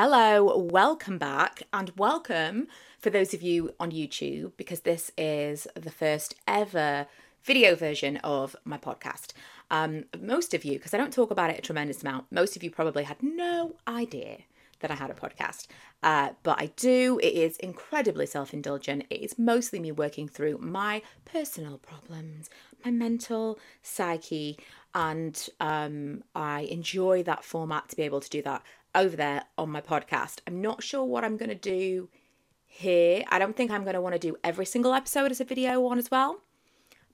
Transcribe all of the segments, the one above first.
Hello, welcome back, and welcome for those of you on YouTube because this is the first ever video version of my podcast. Um, most of you, because I don't talk about it a tremendous amount, most of you probably had no idea that I had a podcast. Uh, but I do. It is incredibly self indulgent. It is mostly me working through my personal problems, my mental psyche, and um, I enjoy that format to be able to do that over there on my podcast. I'm not sure what I'm going to do here. I don't think I'm going to want to do every single episode as a video one as well,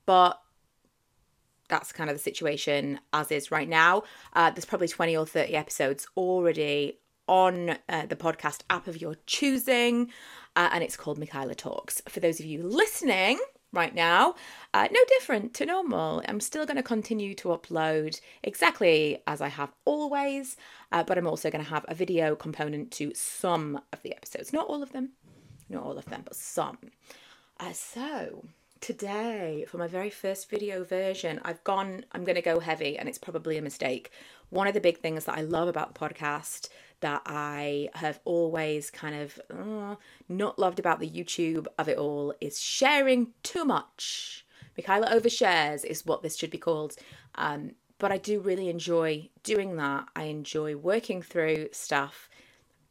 but that's kind of the situation as is right now. Uh, there's probably 20 or 30 episodes already on uh, the podcast app of your choosing, uh, and it's called Michaela Talks. For those of you listening, right now. Uh, no different to normal. I'm still going to continue to upload exactly as I have always, uh, but I'm also going to have a video component to some of the episodes. Not all of them, not all of them, but some. Uh, so, today, for my very first video version, I've gone, I'm going to go heavy, and it's probably a mistake. One of the big things that I love about the podcast that I have always kind of uh, not loved about the YouTube of it all is sharing too much. Michaela overshares is what this should be called. Um, but I do really enjoy doing that. I enjoy working through stuff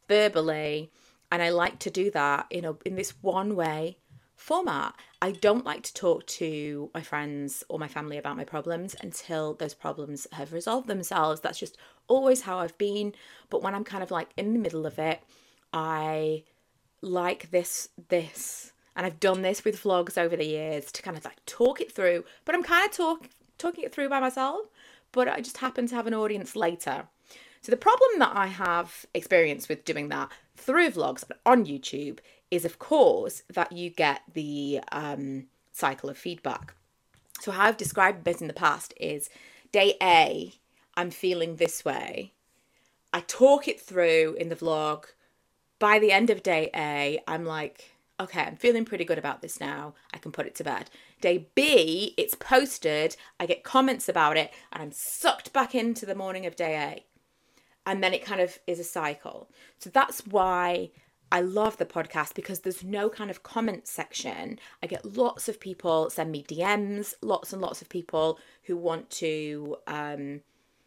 verbally, and I like to do that in a in this one way format. I don't like to talk to my friends or my family about my problems until those problems have resolved themselves. That's just always how I've been. But when I'm kind of like in the middle of it, I like this, this. And I've done this with vlogs over the years to kind of like talk it through, but I'm kind of talk, talking it through by myself. But I just happen to have an audience later. So the problem that I have experienced with doing that through vlogs on YouTube is, of course, that you get the um, cycle of feedback. So, how I've described this in the past is day A, I'm feeling this way. I talk it through in the vlog. By the end of day A, I'm like, okay, I'm feeling pretty good about this now. I can put it to bed. Day B, it's posted. I get comments about it, and I'm sucked back into the morning of day A. And then it kind of is a cycle. So that's why I love the podcast because there's no kind of comment section. I get lots of people send me DMs, lots and lots of people who want to um,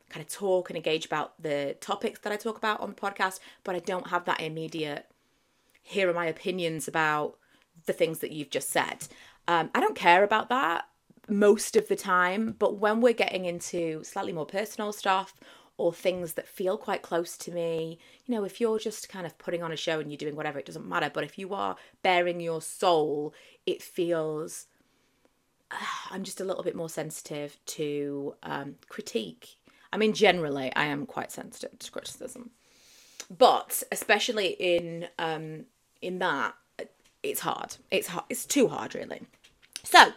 kind of talk and engage about the topics that I talk about on the podcast, but I don't have that immediate, here are my opinions about the things that you've just said. Um, I don't care about that most of the time, but when we're getting into slightly more personal stuff or things that feel quite close to me. You know, if you're just kind of putting on a show and you're doing whatever, it doesn't matter. But if you are baring your soul, it feels. Uh, I'm just a little bit more sensitive to um, critique. I mean, generally, I am quite sensitive to criticism, but especially in um, in that, it's hard. It's hard. It's too hard, really. So,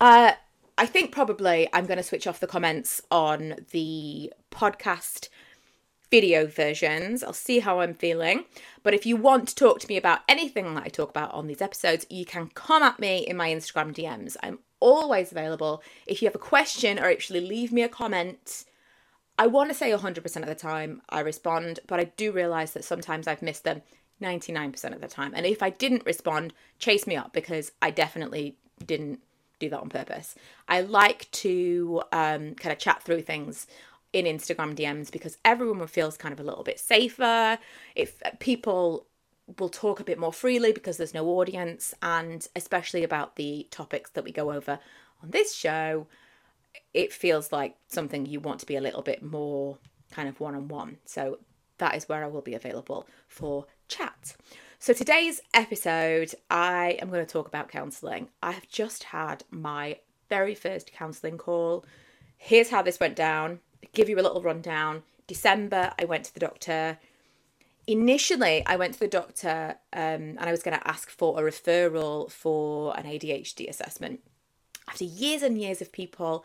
uh, I think probably I'm going to switch off the comments on the podcast video versions. I'll see how I'm feeling. But if you want to talk to me about anything that I talk about on these episodes, you can come at me in my Instagram DMs. I'm always available. If you have a question or actually leave me a comment, I want to say 100% of the time I respond, but I do realize that sometimes I've missed them 99% of the time. And if I didn't respond, chase me up because I definitely didn't do that on purpose. I like to um, kind of chat through things in Instagram DMs because everyone feels kind of a little bit safer. If uh, people will talk a bit more freely because there's no audience, and especially about the topics that we go over on this show, it feels like something you want to be a little bit more kind of one on one. So that is where I will be available for chat. So, today's episode, I am going to talk about counselling. I have just had my very first counselling call. Here's how this went down. Give you a little rundown. December, I went to the doctor. Initially, I went to the doctor um, and I was going to ask for a referral for an ADHD assessment. After years and years of people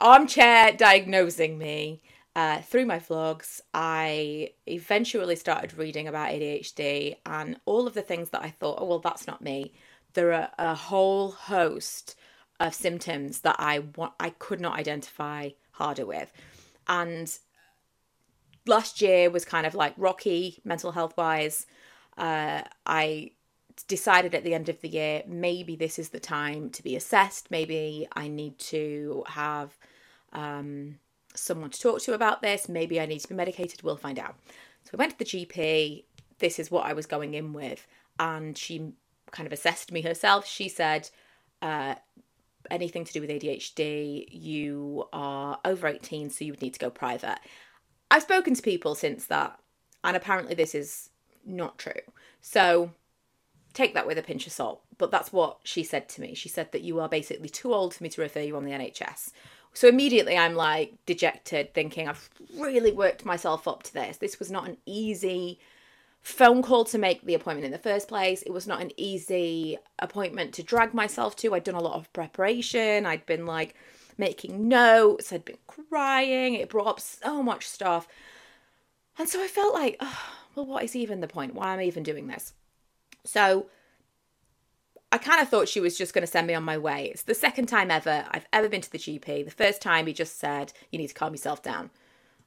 armchair diagnosing me, uh, through my vlogs, I eventually started reading about ADHD and all of the things that I thought, oh, well, that's not me. There are a whole host of symptoms that I want, I could not identify harder with. And last year was kind of like rocky mental health wise. Uh, I decided at the end of the year maybe this is the time to be assessed. Maybe I need to have um, someone to talk to about this. Maybe I need to be medicated. We'll find out. So I went to the GP. This is what I was going in with. And she kind of assessed me herself. She said, uh, anything to do with ADHD, you are over 18, so you would need to go private. I've spoken to people since that, and apparently this is not true. So take that with a pinch of salt. But that's what she said to me. She said that you are basically too old for me to refer you on the NHS. So immediately I'm like dejected, thinking I've really worked myself up to this. This was not an easy phone call to make the appointment in the first place. It was not an easy appointment to drag myself to. I'd done a lot of preparation. I'd been like making notes. I'd been crying. It brought up so much stuff. And so I felt like, oh, well, what is even the point? Why am I even doing this? So I kind of thought she was just going to send me on my way. It's the second time ever I've ever been to the GP. The first time he just said, you need to calm yourself down,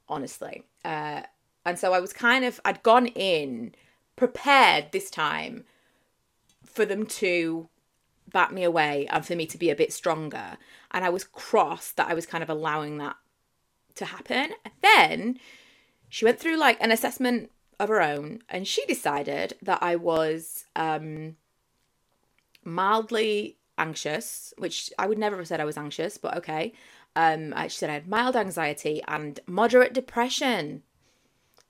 honestly. Uh, and so I was kind of, I'd gone in prepared this time for them to back me away and for me to be a bit stronger. And I was cross that I was kind of allowing that to happen. And then she went through like an assessment of her own and she decided that I was um mildly anxious, which I would never have said I was anxious, but okay. Um, I said I had mild anxiety and moderate depression.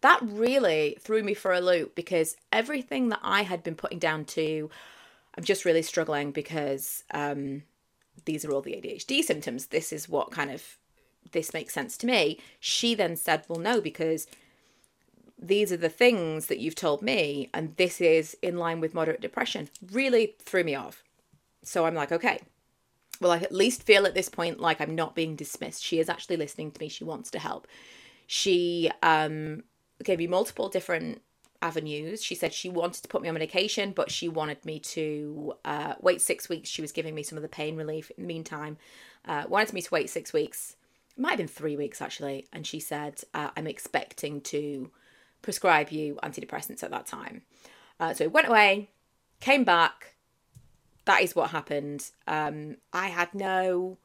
That really threw me for a loop because everything that I had been putting down to, I'm just really struggling because um, these are all the ADHD symptoms. This is what kind of this makes sense to me. She then said, Well, no, because these are the things that you've told me, and this is in line with moderate depression, really threw me off. So I'm like, okay, well, I at least feel at this point like I'm not being dismissed. She is actually listening to me. She wants to help. She um, gave me multiple different avenues. She said she wanted to put me on medication, but she wanted me to uh, wait six weeks. She was giving me some of the pain relief in the meantime. Uh, wanted me to wait six weeks. It might have been three weeks actually. And she said, uh, I'm expecting to prescribe you antidepressants at that time. Uh, so it went away, came back. That is what happened. Um, I had no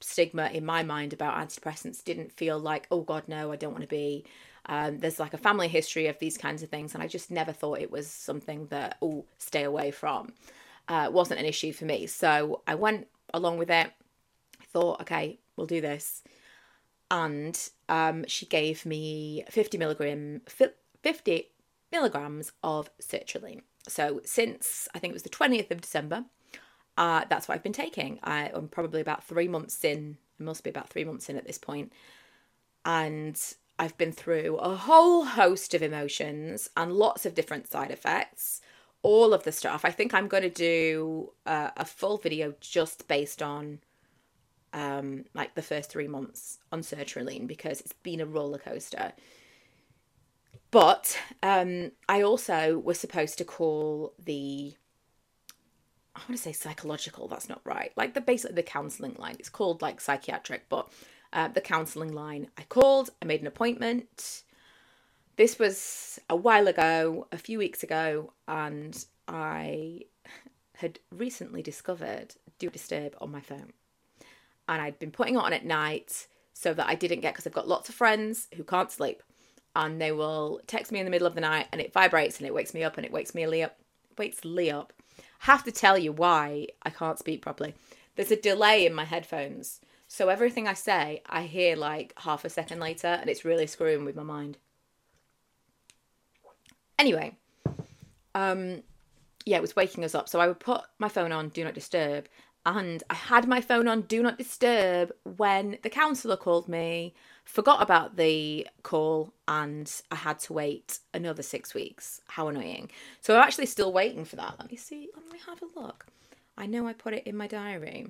stigma in my mind about antidepressants. Didn't feel like, oh God, no, I don't want to be. Um, there's like a family history of these kinds of things, and I just never thought it was something that oh, stay away from. Uh, wasn't an issue for me, so I went along with it. Thought, okay, we'll do this and um, she gave me 50 milligram 50 milligrams of sertraline. So since I think it was the 20th of December, uh, that's what I've been taking. I, am probably about three months in. I must be about three months in at this point, and I've been through a whole host of emotions and lots of different side effects. All of the stuff. I think I'm going to do uh, a full video just based on um, like the first three months on sertraline because it's been a roller coaster. But um, I also was supposed to call the I want to say psychological. That's not right. Like the basically the counselling line. It's called like psychiatric, but uh, the counselling line. I called. I made an appointment. This was a while ago, a few weeks ago, and I had recently discovered Do Disturb on my phone and I'd been putting it on at night so that I didn't get because I've got lots of friends who can't sleep and they will text me in the middle of the night and it vibrates and it wakes me up and it wakes me up wakes Lee up. I have to tell you why I can't speak properly. There's a delay in my headphones. So everything I say, I hear like half a second later and it's really screwing with my mind. Anyway, um yeah, it was waking us up. So I would put my phone on do not disturb and I had my phone on Do Not Disturb when the counsellor called me, forgot about the call, and I had to wait another six weeks. How annoying. So I'm actually still waiting for that. Let me see. Let me have a look. I know I put it in my diary.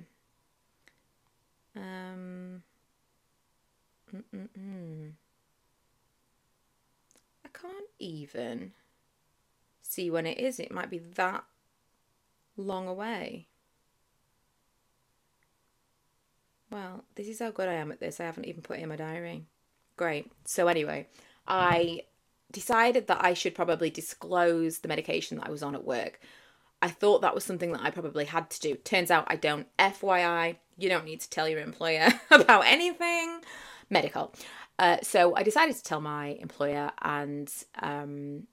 Um. Mm-mm-mm. I can't even see when it is. It might be that long away. Well, this is how good I am at this. I haven't even put it in my diary. Great. So, anyway, I decided that I should probably disclose the medication that I was on at work. I thought that was something that I probably had to do. Turns out I don't. FYI, you don't need to tell your employer about anything medical. Uh, so I decided to tell my employer, and um,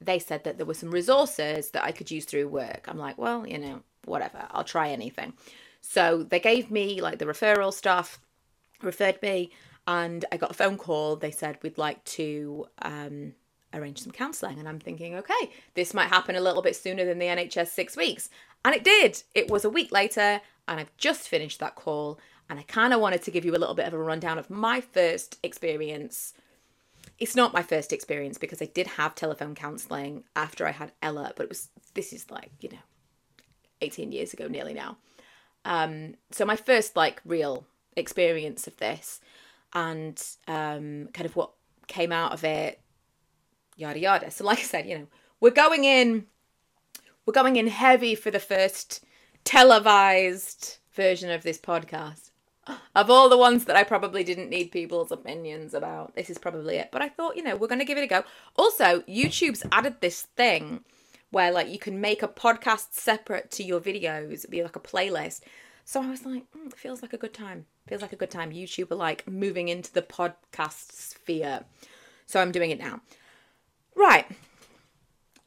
they said that there were some resources that I could use through work. I'm like, well, you know, whatever, I'll try anything. So they gave me like the referral stuff, referred me, and I got a phone call. They said we'd like to um, arrange some counselling, and I'm thinking, okay, this might happen a little bit sooner than the NHS six weeks, and it did. It was a week later, and I've just finished that call, and I kind of wanted to give you a little bit of a rundown of my first experience. It's not my first experience because I did have telephone counselling after I had Ella, but it was this is like, you know, 18 years ago nearly now. Um, so my first like real experience of this and um, kind of what came out of it, yada yada. So like I said, you know, we're going in we're going in heavy for the first televised version of this podcast of all the ones that I probably didn't need people's opinions about, this is probably it. But I thought, you know, we're going to give it a go. Also, YouTube's added this thing where like you can make a podcast separate to your videos, be like a playlist. So I was like, mm, it feels like a good time. Feels like a good time. YouTube are like moving into the podcast sphere. So I'm doing it now. Right.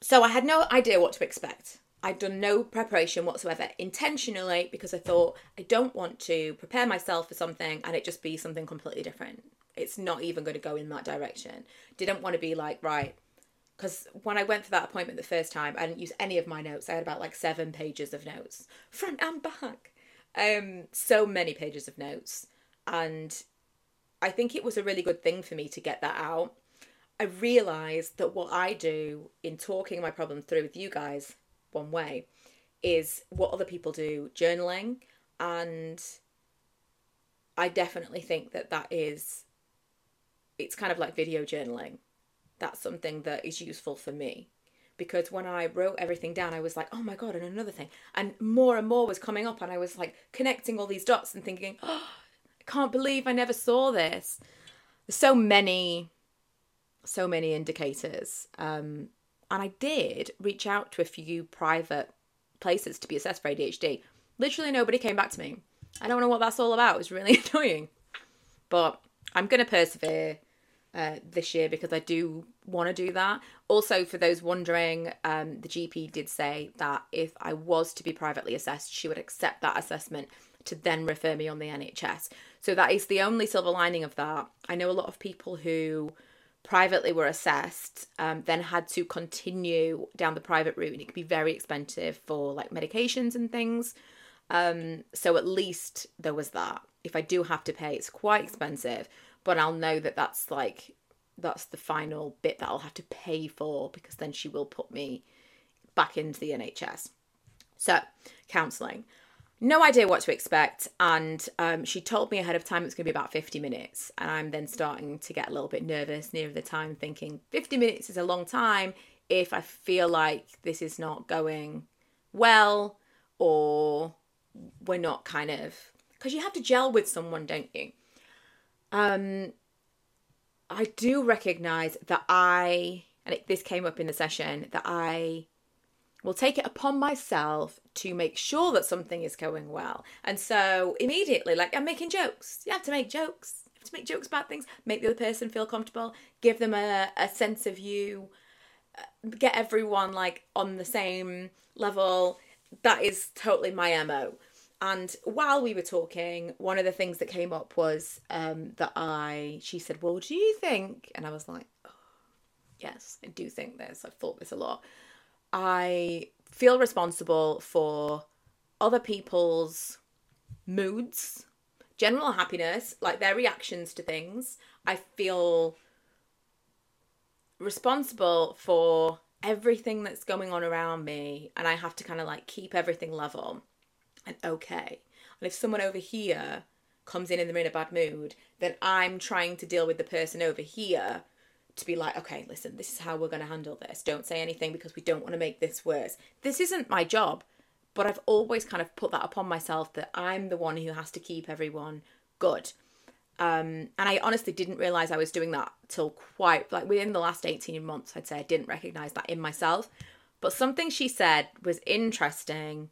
So I had no idea what to expect. I'd done no preparation whatsoever intentionally because I thought I don't want to prepare myself for something and it just be something completely different. It's not even going to go in that direction. Didn't want to be like, right, because when I went for that appointment the first time, I didn't use any of my notes. I had about like seven pages of notes, front and back. Um, so many pages of notes. And I think it was a really good thing for me to get that out. I realised that what I do in talking my problem through with you guys one way is what other people do journaling and i definitely think that that is it's kind of like video journaling. That's something that is useful for me. Because when i wrote everything down i was like oh my god and another thing. And more and more was coming up and i was like connecting all these dots and thinking oh i can't believe i never saw this. There's so many so many indicators um, and I did reach out to a few private places to be assessed for ADHD. Literally nobody came back to me. I don't know what that's all about. It was really annoying. But I'm going to persevere uh, this year because I do want to do that. Also, for those wondering, um, the GP did say that if I was to be privately assessed, she would accept that assessment to then refer me on the NHS. So that is the only silver lining of that. I know a lot of people who privately were assessed, um, then had to continue down the private route, and it could be very expensive for like medications and things. Um, so at least there was that. If I do have to pay, it's quite expensive, but I'll know that that's like that's the final bit that I'll have to pay for because then she will put me back into the NHS. So, counselling no idea what to expect. And um, she told me ahead of time it's going to be about 50 minutes. And I'm then starting to get a little bit nervous near the time, thinking 50 minutes is a long time if I feel like this is not going well or we're not kind of. Because you have to gel with someone, don't you? Um, I do recognize that I, and it, this came up in the session, that I will take it upon myself to make sure that something is going well. And so immediately, like I'm making jokes. You have to make jokes. You have to make jokes about things, make the other person feel comfortable, give them a, a sense of you, uh, get everyone like on the same level. That is totally my MO. And while we were talking, one of the things that came up was um, that I, she said, Well, do you think? And I was like, oh, Yes, I do think this. I've thought this a lot. I feel responsible for other people's moods, general happiness, like their reactions to things. I feel responsible for everything that's going on around me and I have to kind of like keep everything level and okay. And if someone over here comes in and they're in a bad mood, then I'm trying to deal with the person over here to be like, okay, listen, this is how we're going to handle this. Don't say anything because we don't want to make this worse. This isn't my job, but I've always kind of put that upon myself that I'm the one who has to keep everyone good. Um, and I honestly didn't realize I was doing that till quite like within the last 18 months, I'd say I didn't recognize that in myself. But something she said was interesting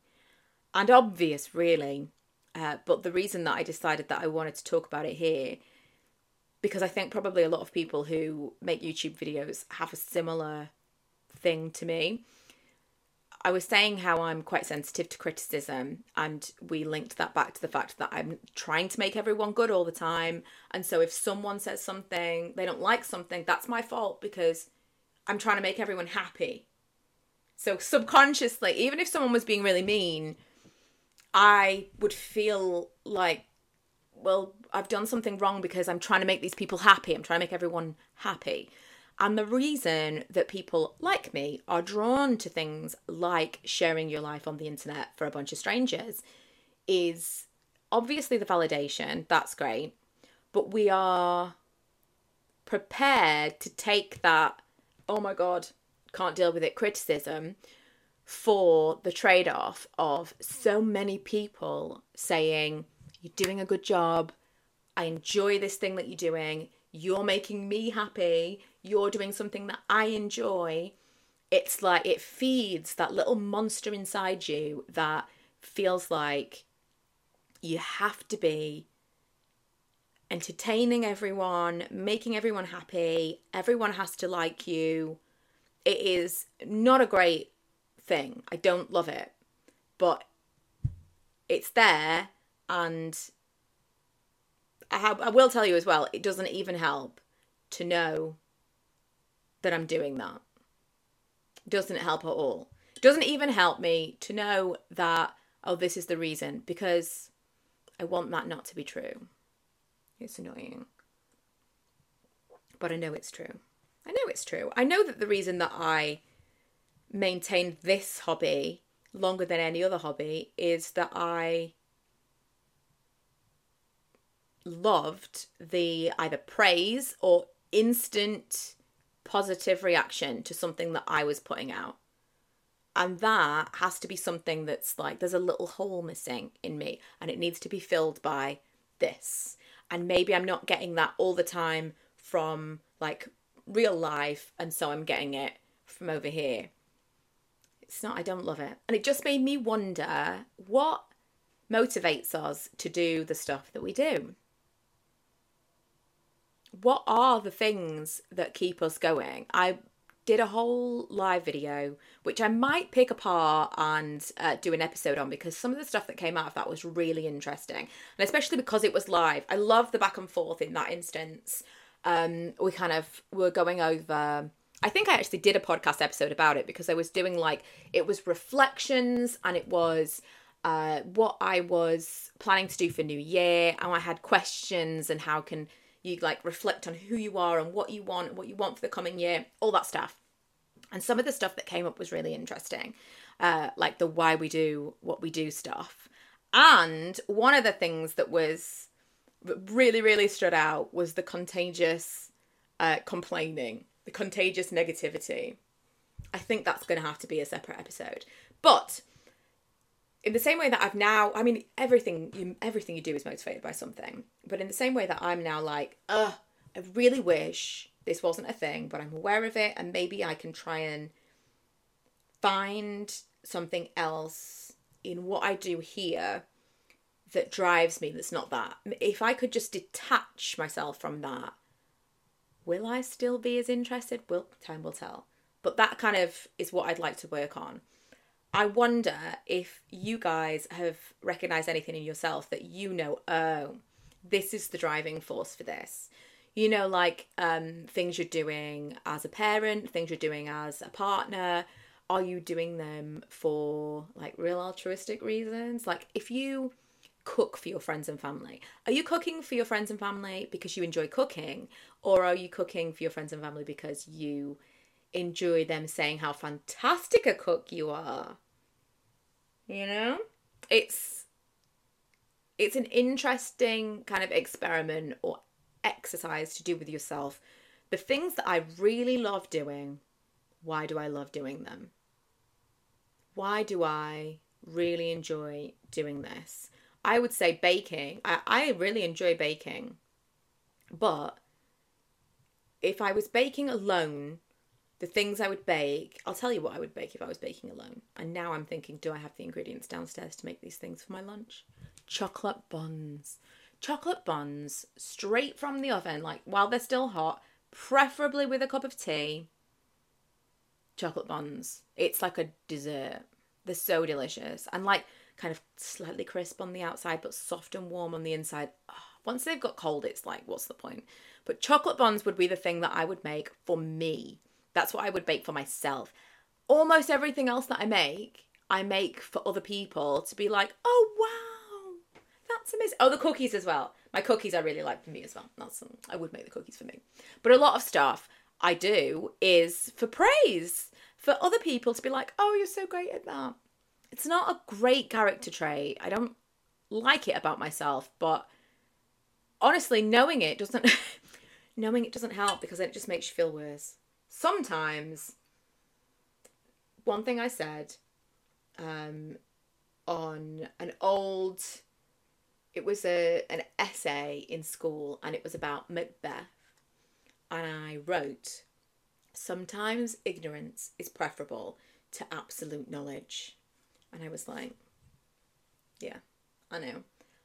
and obvious, really. Uh, but the reason that I decided that I wanted to talk about it here, because I think probably a lot of people who make YouTube videos have a similar thing to me. I was saying how I'm quite sensitive to criticism, and we linked that back to the fact that I'm trying to make everyone good all the time. And so if someone says something, they don't like something, that's my fault because I'm trying to make everyone happy. So subconsciously, even if someone was being really mean, I would feel like, well, I've done something wrong because I'm trying to make these people happy. I'm trying to make everyone happy. And the reason that people like me are drawn to things like sharing your life on the internet for a bunch of strangers is obviously the validation. That's great. But we are prepared to take that, oh my God, can't deal with it criticism for the trade off of so many people saying, You're doing a good job. I enjoy this thing that you're doing. You're making me happy you're doing something that I enjoy, it's like it feeds that little monster inside you that feels like you have to be entertaining everyone, making everyone happy, everyone has to like you. It is not a great thing. I don't love it. But it's there and I, have, I will tell you as well, it doesn't even help to know that I'm doing that. Doesn't help at all. Doesn't even help me to know that, oh, this is the reason, because I want that not to be true. It's annoying. But I know it's true. I know it's true. I know that the reason that I maintained this hobby longer than any other hobby is that I loved the either praise or instant positive reaction to something that I was putting out. And that has to be something that's like there's a little hole missing in me and it needs to be filled by this. And maybe I'm not getting that all the time from like real life and so I'm getting it from over here. It's not I don't love it. And it just made me wonder what motivates us to do the stuff that we do what are the things that keep us going? I did a whole live video, which I might pick apart and uh, do an episode on because some of the stuff that came out of that was really interesting. And especially because it was live. I love the back and forth in that instance. Um, we kind of were going over. I think I actually did a podcast episode about it because I was doing like, it was reflections and it was uh, what I was planning to do for New Year. And I had questions and how can you like reflect on who you are and what you want, what you want for the coming year, all that stuff. And some of the stuff that came up was really interesting, uh, like the why we do what we do stuff. And one of the things that was really, really stood out was the contagious uh, complaining, the contagious negativity. I think that's going to have to be a separate episode. But in the same way that I've now, I mean, everything you everything you do is motivated by something. But in the same way that I'm now like, ugh, I really wish this wasn't a thing, but I'm aware of it, and maybe I can try and find something else in what I do here that drives me that's not that. If I could just detach myself from that, will I still be as interested? Will time will tell. But that kind of is what I'd like to work on. I wonder if you guys have recognized anything in yourself that you know, oh, this is the driving force for this. You know, like um, things you're doing as a parent, things you're doing as a partner. Are you doing them for like real altruistic reasons? Like, if you cook for your friends and family, are you cooking for your friends and family because you enjoy cooking, or are you cooking for your friends and family because you enjoy them saying how fantastic a cook you are? You know? It's it's an interesting kind of experiment or exercise to do with yourself. The things that I really love doing, why do I love doing them? Why do I really enjoy doing this? I would say baking. I, I really enjoy baking. But if I was baking alone, the things I would bake, I'll tell you what I would bake if I was baking alone. And now I'm thinking, do I have the ingredients downstairs to make these things for my lunch? Chocolate buns. Chocolate buns straight from the oven, like while they're still hot, preferably with a cup of tea. Chocolate buns. It's like a dessert. They're so delicious. And like kind of slightly crisp on the outside, but soft and warm on the inside. Oh, once they've got cold, it's like, what's the point? But chocolate buns would be the thing that I would make for me that's what I would bake for myself. Almost everything else that I make, I make for other people to be like, oh wow, that's amazing. Oh, the cookies as well. My cookies I really like for me as well. That's some, I would make the cookies for me. But a lot of stuff I do is for praise, for other people to be like, oh, you're so great at that. It's not a great character trait. I don't like it about myself, but honestly, knowing it doesn't knowing it doesn't help because it just makes you feel worse sometimes one thing I said um, on an old it was a an essay in school and it was about Macbeth. And I wrote sometimes ignorance is preferable to absolute knowledge. And I was like yeah I know.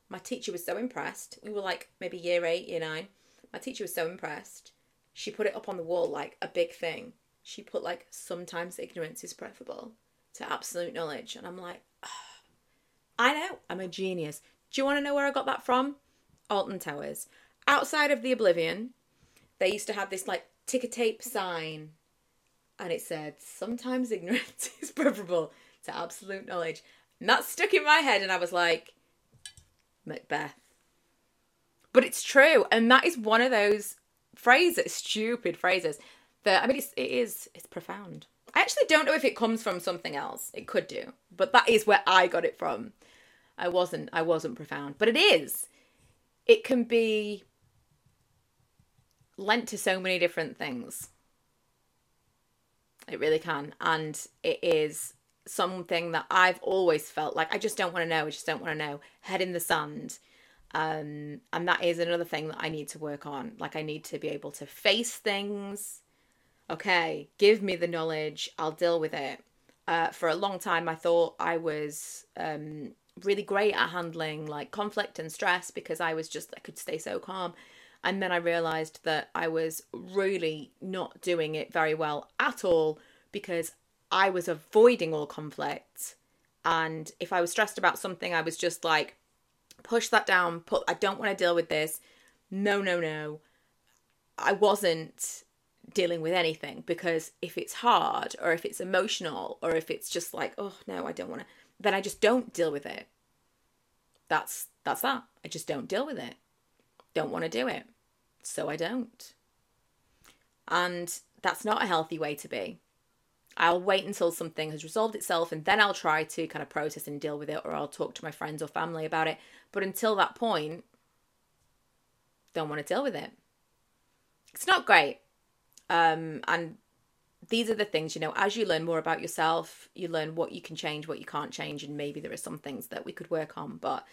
My teacher was so impressed. We were like maybe year 8 year 9 my teacher was so impressed she put it up on the wall like a big thing. She put like sometimes ignorance is preferable to absolute knowledge. And I'm like, oh, I know, I'm a genius. Do you want to know where I got that from? Alton Towers. Outside of the Oblivion, they used to have this like ticker tape sign and it said, sometimes ignorance is preferable to absolute knowledge. And that stuck in my head and I was like, Macbeth. But it's true. And that is one of those phrases, stupid phrases. That I mean, it's, it is it's profound. I actually don't know if it comes from something else. It could do, but that is where I got it from. I wasn't I wasn't profound, but it is. It can be lent to so many different things. It really can, and it is something that I've always felt like I just don't want to know. I just don't want to know. Head in the sand um, and that is another thing that I need to work on. Like, I need to be able to face things. Okay, give me the knowledge, I'll deal with it. Uh, for a long time, I thought I was um, really great at handling like conflict and stress because I was just, I could stay so calm. And then I realized that I was really not doing it very well at all because I was avoiding all conflict. And if I was stressed about something, I was just like, push that down, put I don't want to deal with this. No, no, no. I wasn't dealing with anything because if it's hard or if it's emotional or if it's just like, oh no, I don't want to, then I just don't deal with it. That's that's that. I just don't deal with it. Don't want to do it. So I don't. And that's not a healthy way to be. I'll wait until something has resolved itself and then I'll try to kind of process and deal with it, or I'll talk to my friends or family about it. But until that point, don't want to deal with it. It's not great. Um, and these are the things, you know, as you learn more about yourself, you learn what you can change, what you can't change, and maybe there are some things that we could work on. But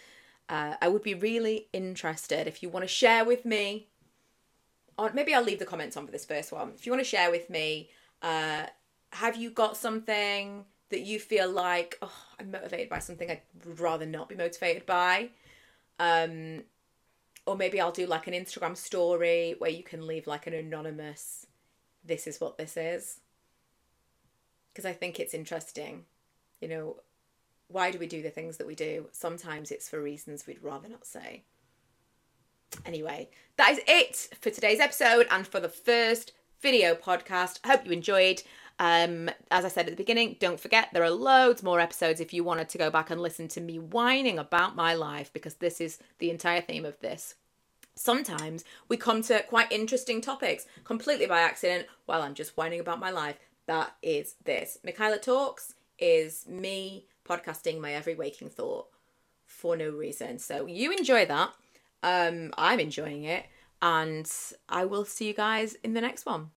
uh, I would be really interested if you want to share with me, or maybe I'll leave the comments on for this first one. If you want to share with me, uh, have you got something that you feel like, oh, I'm motivated by something I would rather not be motivated by? Um, or maybe I'll do like an Instagram story where you can leave like an anonymous, this is what this is. Because I think it's interesting. You know, why do we do the things that we do? Sometimes it's for reasons we'd rather not say. Anyway, that is it for today's episode and for the first video podcast. I hope you enjoyed. Um, as I said at the beginning, don't forget there are loads more episodes if you wanted to go back and listen to me whining about my life because this is the entire theme of this. Sometimes we come to quite interesting topics completely by accident while I'm just whining about my life. That is this. Michaela Talks is me podcasting my every waking thought for no reason. So you enjoy that. Um, I'm enjoying it. And I will see you guys in the next one.